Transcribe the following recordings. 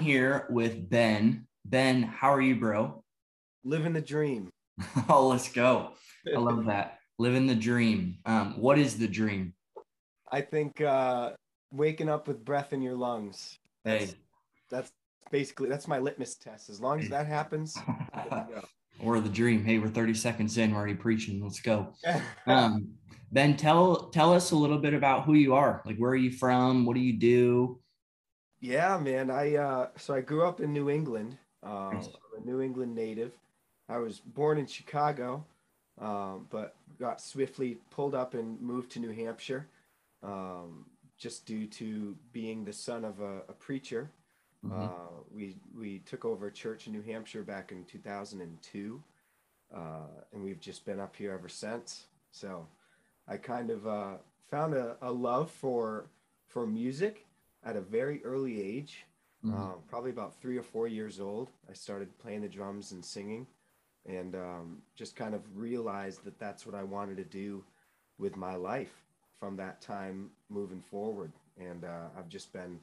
here with Ben. Ben, how are you, bro? Living the dream. oh, let's go. I love that. Living the dream. Um, what is the dream? I think uh, waking up with breath in your lungs. That's, Hey. that's basically that's my litmus test. As long as that happens, or the dream. Hey, we're 30 seconds in, we're already preaching. Let's go. go. Um, ben, tell tell us a little bit about who you are. Like where are you from? What do you do? Yeah, man. I uh, so I grew up in New England. Uh, Nice. I'm a New England native. I was born in Chicago, um, but got swiftly pulled up and moved to New Hampshire, um, just due to being the son of a, a preacher. Mhm. Uh, we we took over a church in New Hampshire back in 2002, uh, and we've just been up here ever since. So, I kind of uh, found a, a love for for music at a very early age. Mhm. Uh, probably about three or four years old, I started playing the drums and singing, and um, just kind of realized that that's what I wanted to do with my life from that time moving forward. And uh, I've just been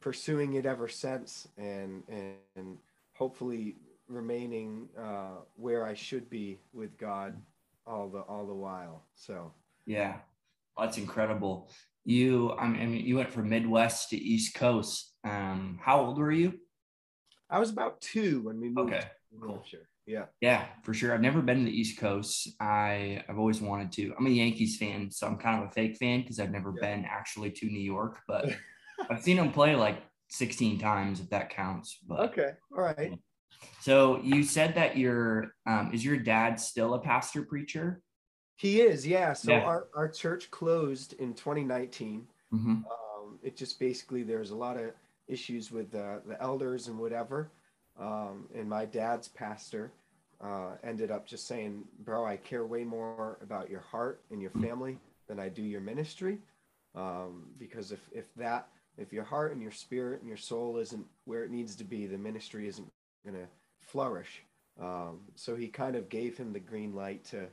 pursuing it ever since, and and, and hopefully remaining uh, where I should be with God all the all the while. So Yeah, that's incredible. You, I mean, you went from Midwest to East Coast. Um, how old were you? I was about two when we moved Okay, cool. Hampshire. Yeah. Yeah, for sure. I've never been to the East Coast. I I've always wanted to. I'm a Yankees fan, so I'm kind of a fake fan because I've never Yeah. been actually to New York, but I've seen them play like 16 times if that counts. But Okay. All right. so you said that your um, is your dad still a pastor preacher? He is, yeah. So Yeah. our, our church closed in 2019. Mm-hmm. Um, it just basically there's a lot of issues with uh, the elders and whatever. Um, and my dad's pastor uh, ended up just saying, "Bro, I care way more about your heart and your family than I do your ministry, um, because if if that if your heart and your spirit and your soul isn't where it needs to be, the ministry isn't going to flourish." Um, so he kind of gave him the green light to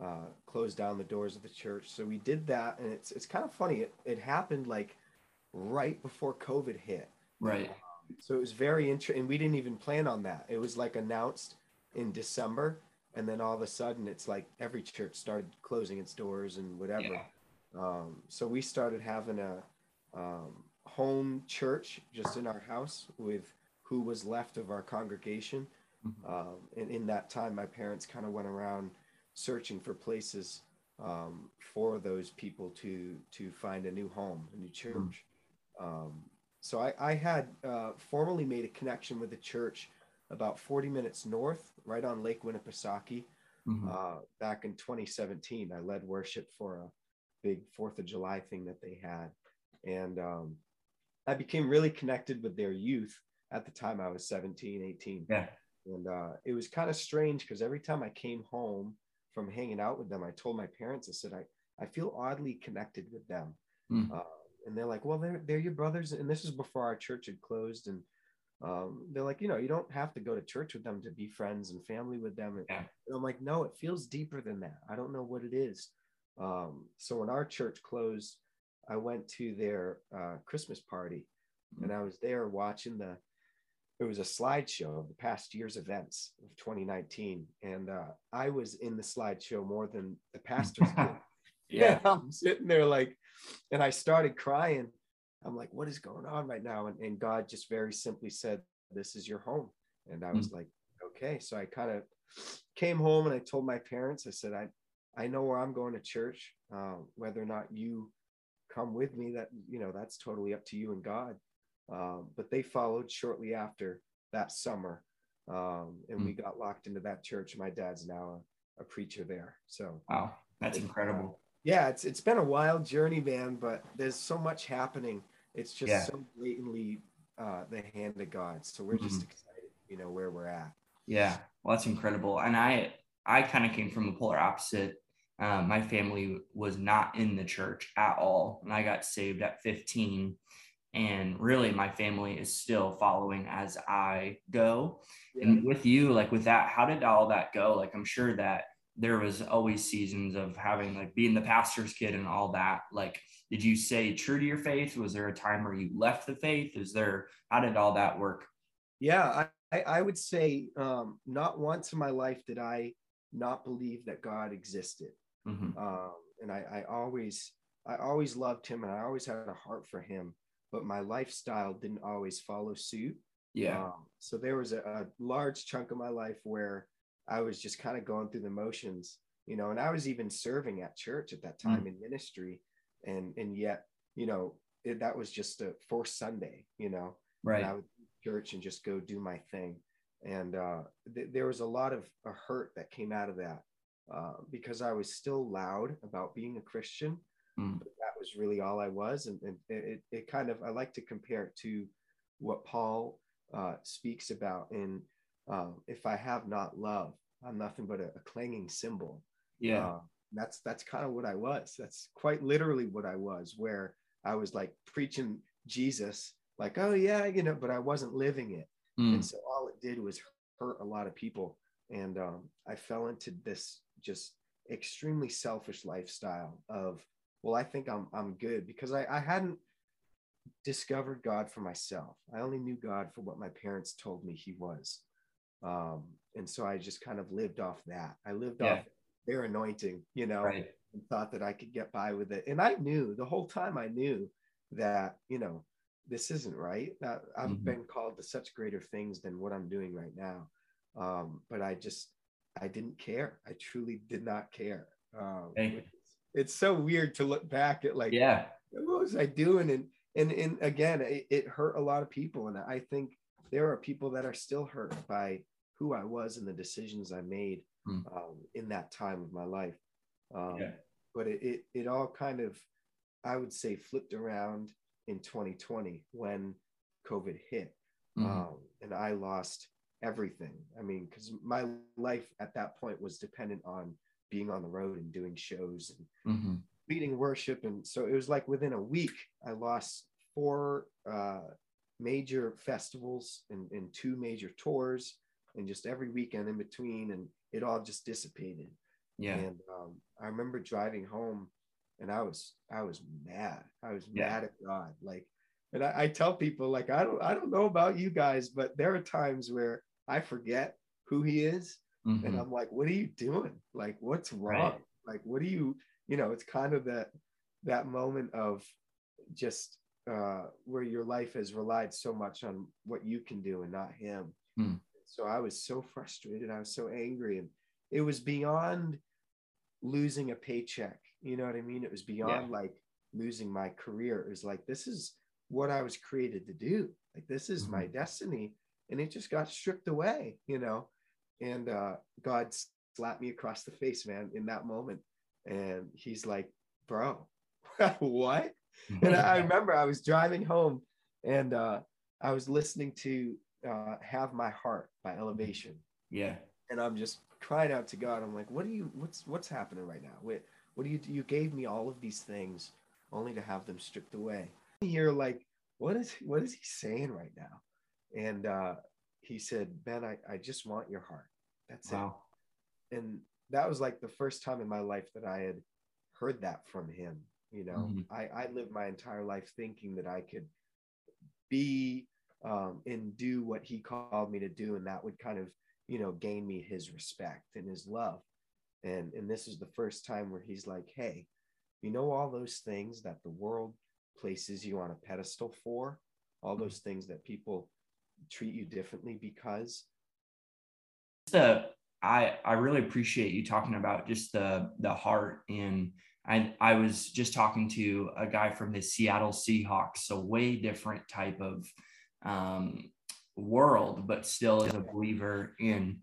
uh, close down the doors of the church. So we did that, and it's it's kind of funny. It it happened like right before COVID hit. Right. So it was very interesting. And we didn't even plan on that. It was like announced in December. And then all of a sudden, it's like every church started closing its doors and whatever. Yeah. Um, so we started having a um, home church just in our house with who was left of our congregation. Mhm. Um, and in that time, my parents kind of went around searching for places um, for those people to to find a new home, a new church. Um, so I, I had uh, formally made a connection with the church about 40 minutes north, right on Lake Winnipesaukee, Mhm. uh, back in 2017. I led worship for a big Fourth of July thing that they had, and um, I became really connected with their youth. At the time, I was 17, 18, Yeah. and uh, it was kind of strange because every time I came home from hanging out with them, I told my parents, I said, I, I feel oddly connected with them. Mm. Uh, and they're like, well, they're, they're your brothers. And this is before our church had closed. And um, they're like, you know, you don't have to go to church with them to be friends and family with them. And, Yeah. and I'm like, no, it feels deeper than that. I don't know what it is. Um, so when our church closed, I went to their uh, Christmas party and I was there watching the, it was a slideshow of the past year's events of 2019. And uh, I was in the slideshow more than the pastors did. Yeah. I'm sitting there like, and I started crying. I'm like, what is going on right now? And, and God just very simply said, this is your home. And I was like, okay. So I kind of came home and I told my parents, I said, I, I know where I'm going to church. Um, whether or not you come with me, that, you know, that's totally up to you and God. Um, but they followed shortly after that summer. Um, and we got locked into that church. My dad's now a, a preacher there. So Wow, that's incredible. yeah, it's it's been a wild journey, man, but there's so much happening. It's just Yeah. so blatantly uh, the hand of God. So we're just Mhm. excited, you know, where we're at. Yeah, well, that's incredible. And I, I kind of came from the polar opposite. Um, my family was not in the church at all, and I got saved at 15. And really, my family is still following as I go. And with you, like with that, how did all that go? Like, I'm sure that there was always seasons of having like being the pastor's kid and all that. Like, did you stay true to your faith? Was there a time where you left the faith? Is there, how did all that work? Yeah, I, I would say um, not once in my life did I not believe that God existed. Mm-hmm. Um, and I, I always, I always loved him and I always had a heart for him, but my lifestyle didn't always follow suit. Yeah. Um, so there was a, a large chunk of my life where I was just kind of going through the motions, you know, and I was even serving at church at that time mm. in ministry. And, and yet, you know, it, that was just a forced Sunday, you know, right. I would church and just go do my thing. And uh, th- there was a lot of a hurt that came out of that uh, because I was still loud about being a Christian. Mm. But that was really all I was. And, and it, it kind of, I like to compare it to what Paul uh, speaks about in um, if I have not love, I'm nothing but a, a clanging cymbal. Yeah. Uh, that's that's kind of what I was. That's quite literally what I was, where I was like preaching Jesus, like, oh yeah, you know, but I wasn't living it. Mm. And so all it did was hurt a lot of people. And um, I fell into this just extremely selfish lifestyle of, well, I think I'm I'm good because I, I hadn't discovered God for myself. I only knew God for what my parents told me he was. Um, and so I just kind of lived off that. I lived yeah. off their anointing, you know, right. and thought that I could get by with it. And I knew the whole time I knew that, you know, this isn't right. I've mm-hmm. been called to such greater things than what I'm doing right now. Um, but I just, I didn't care. I truly did not care. Um, it's so weird to look back at like, yeah, what was I doing? And, and, and again, it, it hurt a lot of people. And I think there are people that are still hurt by who I was and the decisions I made mm. um, in that time of my life. Um, yeah. But it, it, it all kind of, I would say, flipped around in 2020 when COVID hit. Mm. Um, and I lost everything. I mean, because my life at that point was dependent on being on the road and doing shows and mm-hmm. leading worship. And so it was like within a week, I lost four uh, major festivals and, and two major tours and just every weekend in between and it all just dissipated yeah and um, i remember driving home and i was i was mad i was yeah. mad at god like and I, I, tell people like i don't i don't know about you guys but there are times where i forget who he is mm-hmm. and i'm like what are you doing like what's wrong right. like what do you you know it's kind of that that moment of just uh, where your life has relied so much on what you can do and not him. Mm. So I was so frustrated. I was so angry. And it was beyond losing a paycheck. You know what I mean? It was beyond yeah. like losing my career. It was like, this is what I was created to do. Like, this is mm-hmm. my destiny. And it just got stripped away, you know? And uh, God slapped me across the face, man, in that moment. And he's like, bro, what? and I, remember I was driving home and uh, I was listening to uh, "Have My Heart" by Elevation. Yeah. And I'm just crying out to God. I'm like, "What do you? What's what's happening right now? What what do you You gave me all of these things, only to have them stripped away." You're like, "What is what is he saying right now?" And uh, he said, "Ben, I I just want your heart. That's wow. it." And that was like the first time in my life that I had heard that from him you know, mm-hmm. I, I lived my entire life thinking that I could be um, and do what he called me to do, and that would kind of, you know, gain me his respect and his love. And and this is the first time where he's like, hey, you know, all those things that the world places you on a pedestal for, all mm-hmm. those things that people treat you differently because. The I I really appreciate you talking about just the the heart and I, I was just talking to a guy from the Seattle Seahawks, so way different type of um, world, but still is a believer in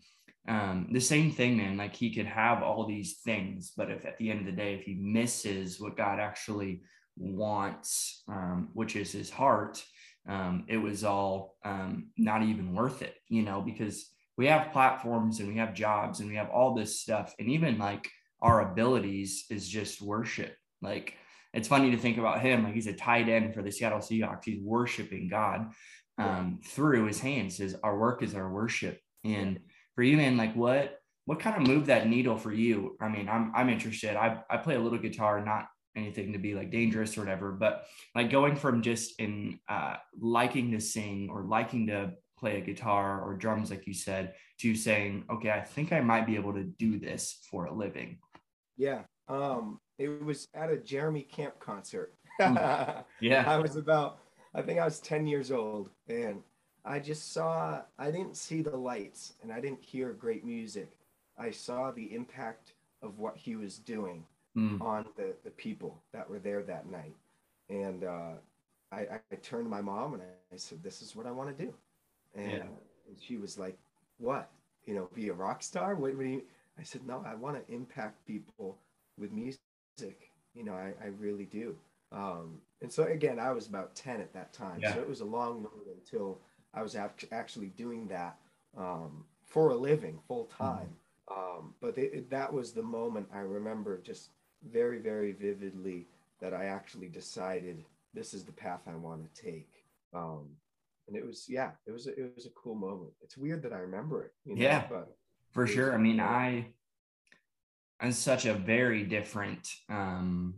um, the same thing, man. Like he could have all these things, but if at the end of the day, if he misses what God actually wants, um, which is his heart, um, it was all um, not even worth it, you know, because we have platforms and we have jobs and we have all this stuff. And even like, our abilities is just worship. Like it's funny to think about him. Like he's a tight end for the Seattle Seahawks. He's worshiping God um, through his hands. His our work is our worship. And for you, man, like what what kind of moved that needle for you? I mean, I'm I'm interested. I I play a little guitar, not anything to be like dangerous or whatever, but like going from just in uh, liking to sing or liking to play a guitar or drums, like you said, to saying, okay, I think I might be able to do this for a living. Yeah. Um, it was at a Jeremy Camp concert. Hmm. yeah. I was about, I think I was 10 years old and I just saw, I didn't see the lights and I didn't hear great music. I saw the impact of what he was doing mm. on the, the people that were there that night. And uh, I, I turned to my mom and I, said, This is what I want to do. And, yeah. and she was like, What? You know, be a rock star? What, what do you? I said, No, I want to impact people with music. You know, I, I really do. Um, and so again, I was about 10 at that time. Yeah. So it was a long road until I was actually doing that um, for a living full time. Mm-hmm. Um, but it, that was the moment I remember just very, very vividly that I actually decided this is the path I want to take. Um, and it was, yeah, it was, a, it was a cool moment. It's weird that I remember it. You know, yeah, but for sure. I mean, I, I'm such a very different, um,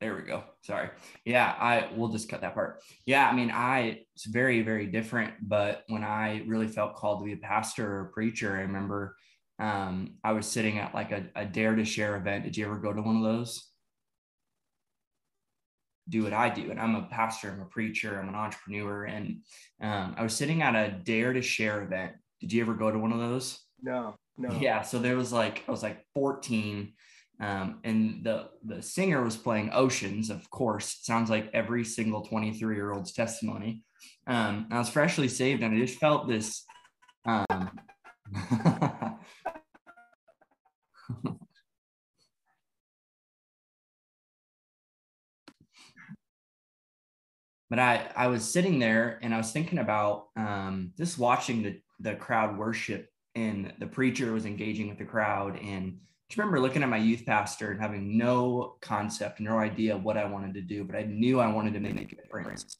there we go. Sorry. Yeah, I will just cut that part. Yeah, I mean, I it's very, very different. But when I really felt called to be a pastor or a preacher, I remember um, I was sitting at like a, a dare to share event. Did you ever go to one of those? Do what I do. And I'm a pastor, I'm a preacher, I'm an entrepreneur. And um, I was sitting at a dare to share event. Did you ever go to one of those? No, no. Yeah. So there was like, I was like 14. Um, and the the singer was playing Oceans, of course. Sounds like every single 23 year old's testimony. Um, I was freshly saved, and I just felt this um, but I, I was sitting there and I was thinking about um, just watching the, the crowd worship and the preacher was engaging with the crowd. And I remember looking at my youth pastor and having no concept, no idea what I wanted to do, but I knew I wanted to make a difference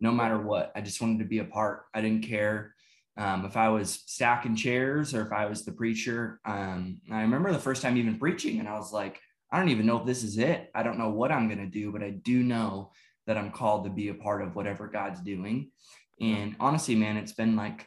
no matter what. I just wanted to be a part. I didn't care um, if I was stacking chairs or if I was the preacher. Um, I remember the first time even preaching, and I was like, I don't even know if this is it. I don't know what I'm going to do, but I do know that I'm called to be a part of whatever God's doing. And honestly, man, it's been like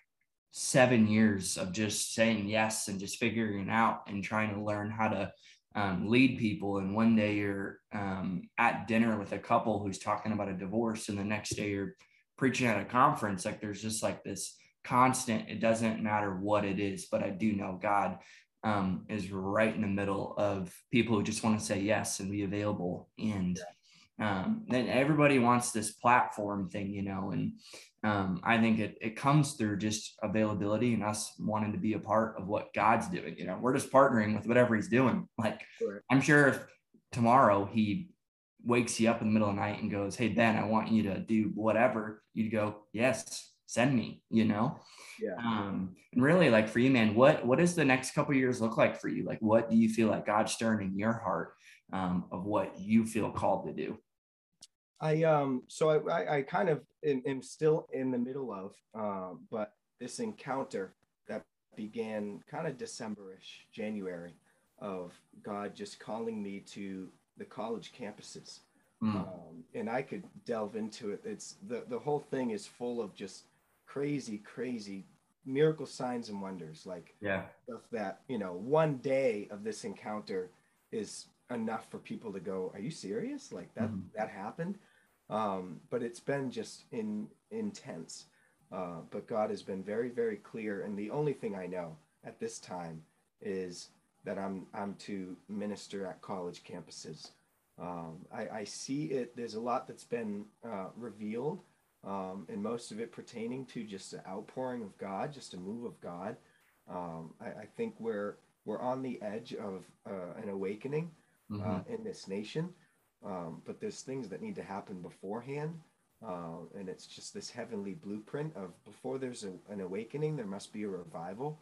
seven years of just saying yes and just figuring it out and trying to learn how to um, lead people. And one day you're um, at dinner with a couple who's talking about a divorce, and the next day you're preaching at a conference. Like there's just like this constant. It doesn't matter what it is, but I do know God um, is right in the middle of people who just want to say yes and be available. And um, then everybody wants this platform thing, you know, and um, I think it, it comes through just availability and us wanting to be a part of what God's doing. You know, we're just partnering with whatever He's doing. Like, sure. I'm sure if tomorrow He wakes you up in the middle of the night and goes, Hey, Ben, I want you to do whatever, you'd go, Yes, send me, you know? Yeah. Um, and really like for you, man, what what does the next couple years look like for you? Like what do you feel like God's stirring in your heart um, of what you feel called to do? I um so I I, I kind of am, am, still in the middle of um, but this encounter that began kind of Decemberish, January, of God just calling me to the college campuses. Mm. Um, and I could delve into it. It's the the whole thing is full of just crazy, crazy miracle signs and wonders. Like yeah, stuff that you know, one day of this encounter is enough for people to go, "Are you serious? Like that mm-hmm. that happened?" Um, but it's been just in intense. Uh, but God has been very, very clear, and the only thing I know at this time is that I'm I'm to minister at college campuses. Um, I, I see it. There's a lot that's been uh, revealed um, and most of it pertaining to just an outpouring of God, just a move of God. Um, I, I, think we're we're on the edge of uh, an awakening uh, mm-hmm. uh, in this nation, um, but there's things that need to happen beforehand, uh, and it's just this heavenly blueprint of before there's a, an awakening, there must be a revival.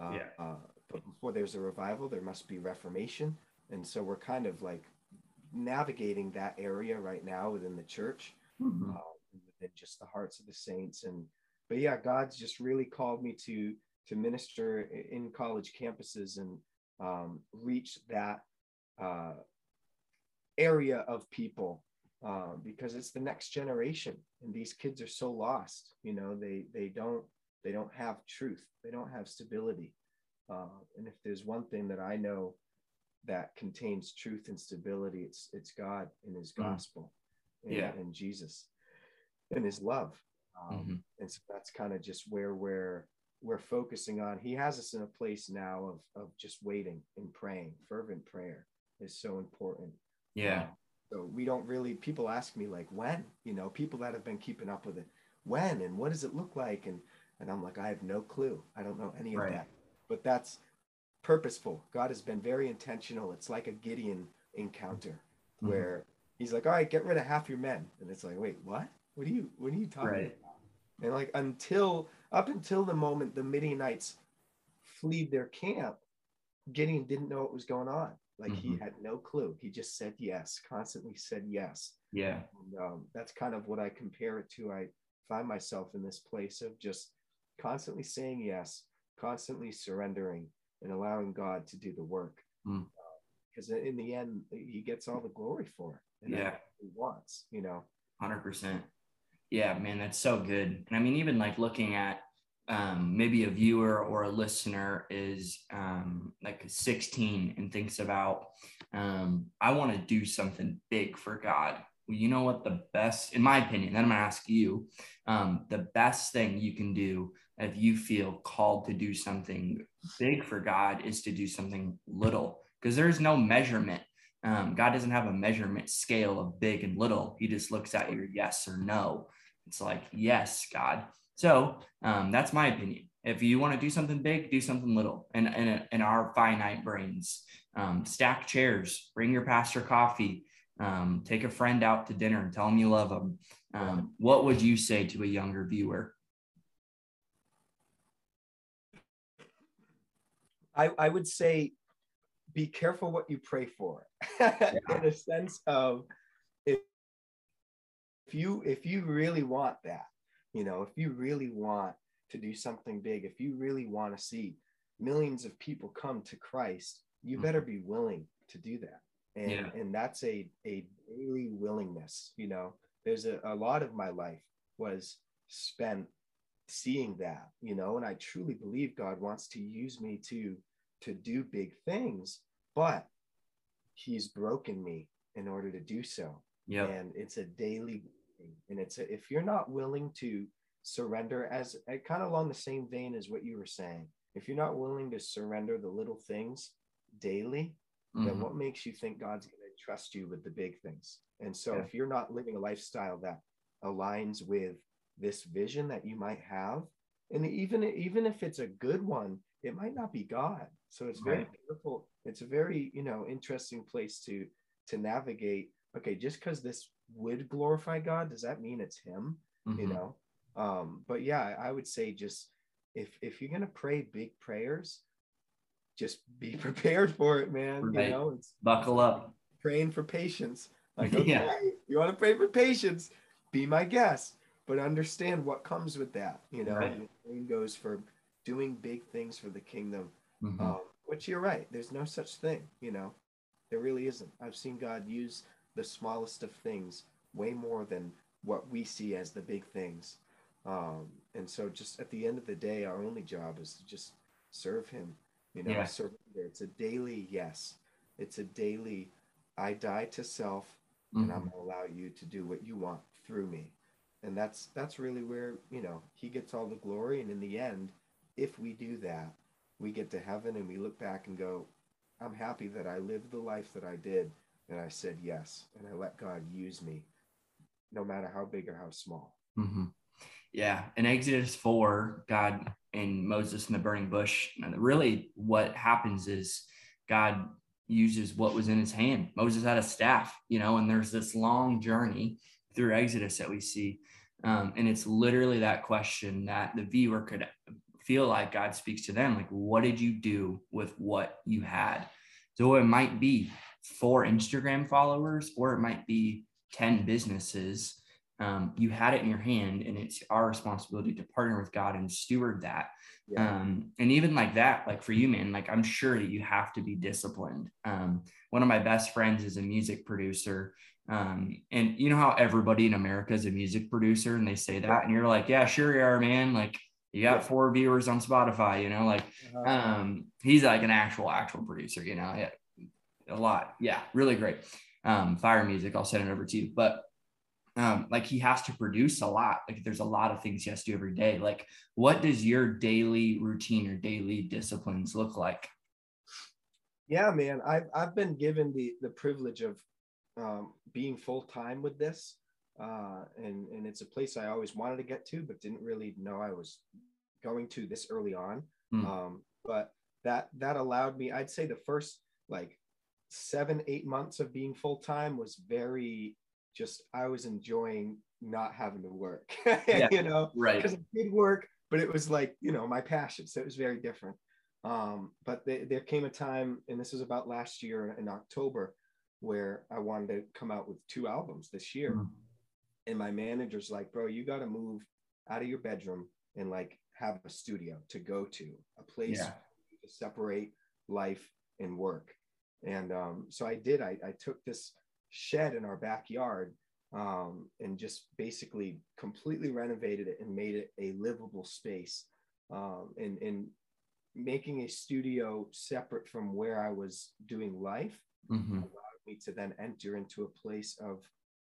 Uh, yeah. Uh, but before there's a revival, there must be reformation, and so we're kind of like navigating that area right now within the church. Mm-hmm than just the hearts of the saints. And but yeah, God's just really called me to to minister in college campuses and um, reach that uh, area of people uh, because it's the next generation and these kids are so lost you know they they don't they don't have truth they don't have stability uh, and if there's one thing that i know that contains truth and stability it's it's god and his mm. gospel mm. and, yeah. and jesus and his love um, mm-hmm. and so that's kind of just where we're we're focusing on he has us in a place now of of just waiting and praying fervent prayer is so important yeah. So we don't really people ask me like when you know people that have been keeping up with it when and what does it look like? And and i'm like i have no clue. I don't know any right. of that. But that's purposeful. God has been very intentional. It's like a gideon encounter mm-hmm. where he's like all right get rid of half your men. And it's like wait what? What are you what are you talking right. about? And like until up until the moment the Midianites fled their camp, Gideon didn't know what was going on. Like mm-hmm. he had no clue. He just said yes, constantly said yes. Yeah. And, um, that's kind of what I compare it to. I find myself in this place of just constantly saying yes, constantly surrendering and allowing God to do the work. Because mm. uh, in the end, he gets all the glory for it. And yeah. He wants, you know. 100%. Yeah, man, that's so good. And I mean, even like looking at um, maybe a viewer or a listener is um, like 16 and thinks about, um, I want to do something big for God. Well, you know what? The best, in my opinion, then I'm going to ask you um, the best thing you can do if you feel called to do something big for God is to do something little because there's no measurement. Um, God doesn't have a measurement scale of big and little. He just looks at your yes or no. It's like, yes, God. So um, that's my opinion. If you want to do something big, do something little. And in, in, our finite brains, um, stack chairs, bring your pastor coffee, um, take a friend out to dinner and tell them you love them. Um, what would you say to a younger viewer? I, I would say be careful what you pray for yeah. in a sense of if, if you if you really want that you know if you really want to do something big if you really want to see millions of people come to christ you mm-hmm. better be willing to do that. And yeah. and that's a a daily willingness you know? There's a, a lot of my life was spent seeing that you know? And i truly believe god wants to use me to to do big things but he's broken me in order to do so. Yeah and it's a daily and it's a, if you're not willing to surrender as uh, kind of along the same vein as what you were saying if you're not willing to surrender the little things daily mm-hmm. then what makes you think god's going to trust you with the big things and so yeah. if you're not living a lifestyle that aligns with this vision that you might have and even even if it's a good one it might not be god so it's very right. beautiful it's a very you know interesting place to to navigate okay just because this would glorify God, does that mean it's him? Mm-hmm. You know? Um, but yeah, I would say just if if you're gonna pray big prayers, just be prepared for it, man. Right. You know, it's buckle up. Praying for patience. Like, okay, yeah. you want to pray for patience, be my guest, but understand what comes with that. You know, right. the goes for doing big things for the kingdom. Mm-hmm. Um, which you're right. There's no such thing, you know. There really isn't. I've seen God use the smallest of things way more than what we see as the big things. Um, and so, just at the end of the day, our only job is to just serve Him. You know, yeah. surrender. It's a daily yes. It's a daily. I die to self, mm-hmm. and I'm mm-hmm. gonna allow you to do what you want through me. And that's that's really where you know He gets all the glory. And in the end, if we do that, we get to heaven and we look back and go, I'm happy that I lived the life that I did and I said yes, and I let God use me, no matter how big or how small. Mm-hmm. Yeah, in Exodus four, God and Moses in the burning bush. And Really, what happens is God uses what was in his hand. Moses had a staff, you know, and there's this long journey through Exodus that we see. Um, and it's literally that question that the viewer could feel like God speaks to them like, what did you do with what you had? So it might be four Instagram followers, or it might be 10 businesses. um, you had it in your hand and it's our responsibility to partner with god and steward that. Yeah. um, and even like that like for you man like i'm sure that you have to be disciplined. Um, one of my best friends is a music producer. Um, and you know how everybody in america is a music producer and they say that? And you're like yeah sure you are man. Like you got four viewers on spotify you know like uh-huh. um, he's like an actual actual producer you know? Yeah, a lot. Yeah really great. Um, fire music i'll send it over to you. But um, like he has to produce a lot. Like there's a lot of things he has to do every day. Like what does your daily routine or daily disciplines look like? Yeah man i've, I've been given the the privilege of um, being full-time with this uh, and and it's a place i always wanted to get to but didn't really know i was going to this early on. Mm. um, but that that allowed me i'd say the first like seven eight months of being full-time was very just I was enjoying not having to work, yeah, you know, right? Because it did work, but it was like you know my passion, so it was very different. Um, but they, there came a time, and this was about last year in October, where I wanted to come out with two albums this year, mm-hmm. and my manager's like, "Bro, you got to move out of your bedroom and like have a studio to go to, a place yeah. to separate life and work." And um, so I did. I, I took this shed in our backyard um, and just basically completely renovated it and made it a livable space. Um, and, and making a studio separate from where I was doing life mm-hmm. allowed me to then enter into a place of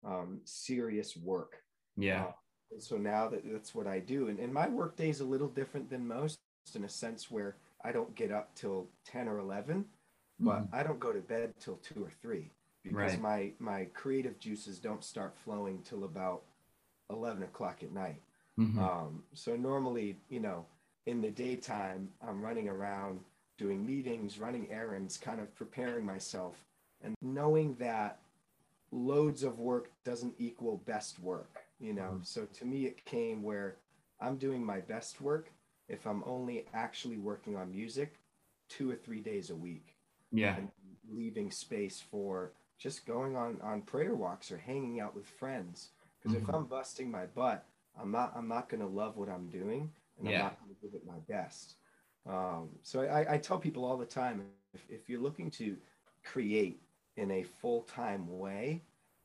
um, serious work. Yeah. Uh, so now that that's what I do. And, and my work day is a little different than most in a sense where I don't get up till 10 or 11, but mm-hmm. I don't go to bed till two or three because right. my my creative juices don't start flowing till about 11 o'clock at night mm-hmm. um, so normally you know in the daytime i'm running around doing meetings running errands kind of preparing myself and knowing that loads of work doesn't equal best work you know mm-hmm. so to me it came where i'm doing my best work if i'm only actually working on music two or three days a week yeah leaving space for just going on on prayer walks or hanging out with friends. Because mm-hmm. if I'm busting my butt, I'm not I'm not gonna love what I'm doing, and yeah. I'm not gonna give it my best. Um, so I, I tell people all the time, if, if you're looking to create in a full time way,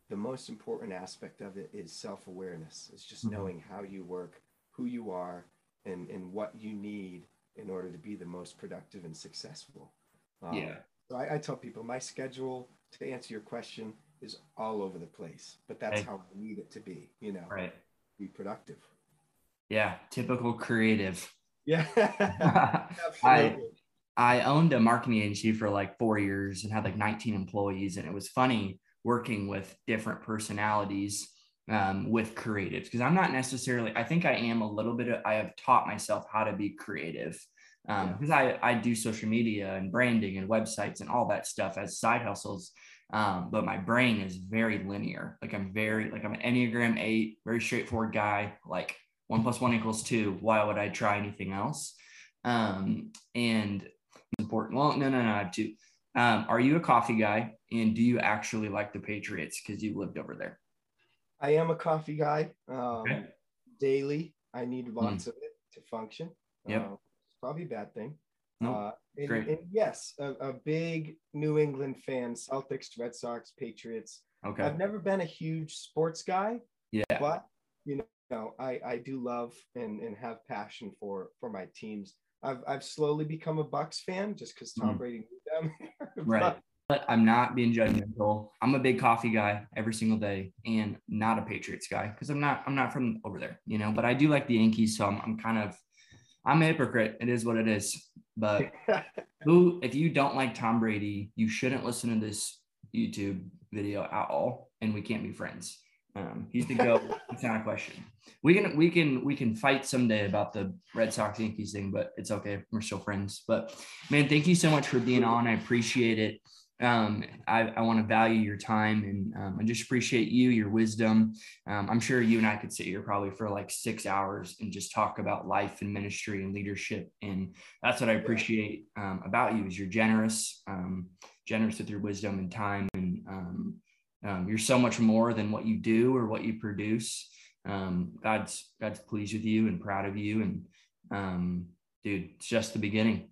the most important aspect of it is self awareness. It's just mm-hmm. knowing how you work, who you are, and and what you need in order to be the most productive and successful. Um, yeah. So I, I tell people my schedule to answer your question is all over the place, but that's right. how I need it to be, you know, right. Be productive. Yeah. Typical creative. Yeah. I, I owned a marketing agency for like four years and had like 19 employees. And it was funny working with different personalities um, with creatives because I'm not necessarily, I think I am a little bit, of, I have taught myself how to be creative because um, I, I do social media and branding and websites and all that stuff as side hustles. Um, but my brain is very linear. Like I'm very like I'm an Enneagram eight, very straightforward guy. Like one plus one equals two. Why would I try anything else? Um, and important. Well, no, no, no, I have two. Um, are you a coffee guy? And do you actually like the Patriots because you lived over there? I am a coffee guy. Um, okay. Daily, I need lots mm. of it to function. Yep. Uh, probably a bad thing. Nope. Uh, and, and, yes, a, a, big New England fan, Celtics, Red Sox, Patriots. Okay. I've never been a huge sports guy. Yeah. But you know, I, I do love and, and have passion for for my teams. I've I've slowly become a Bucs fan just because Tom mm. Brady moved them. right. But I'm not being judgmental. I'm a big coffee guy every single day and not a Patriots guy because I'm not I'm not from over there, you know, but I do like the Yankees. So I'm, I'm kind of I'm a hypocrite. It is what it is. But who, if you don't like Tom Brady, you shouldn't listen to this YouTube video at all, and we can't be friends. Um, he's the go. it's not a question. We can we can we can fight someday about the Red Sox Yankees thing, but it's okay. We're still friends. But man, thank you so much for being on. I appreciate it um, I, I want to value your time and um, I just appreciate you, your wisdom. Um, I'm sure you and I could sit here probably for like six hours and just talk about life and ministry and leadership. And that's what I appreciate um, about you is you're generous, um, generous with your wisdom and time. And um, um, you're so much more than what you do or what you produce. Um, God's God's pleased with you and proud of you, and um, dude, it's just the beginning.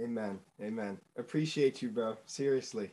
Amen. Amen. Appreciate you, bro. Seriously.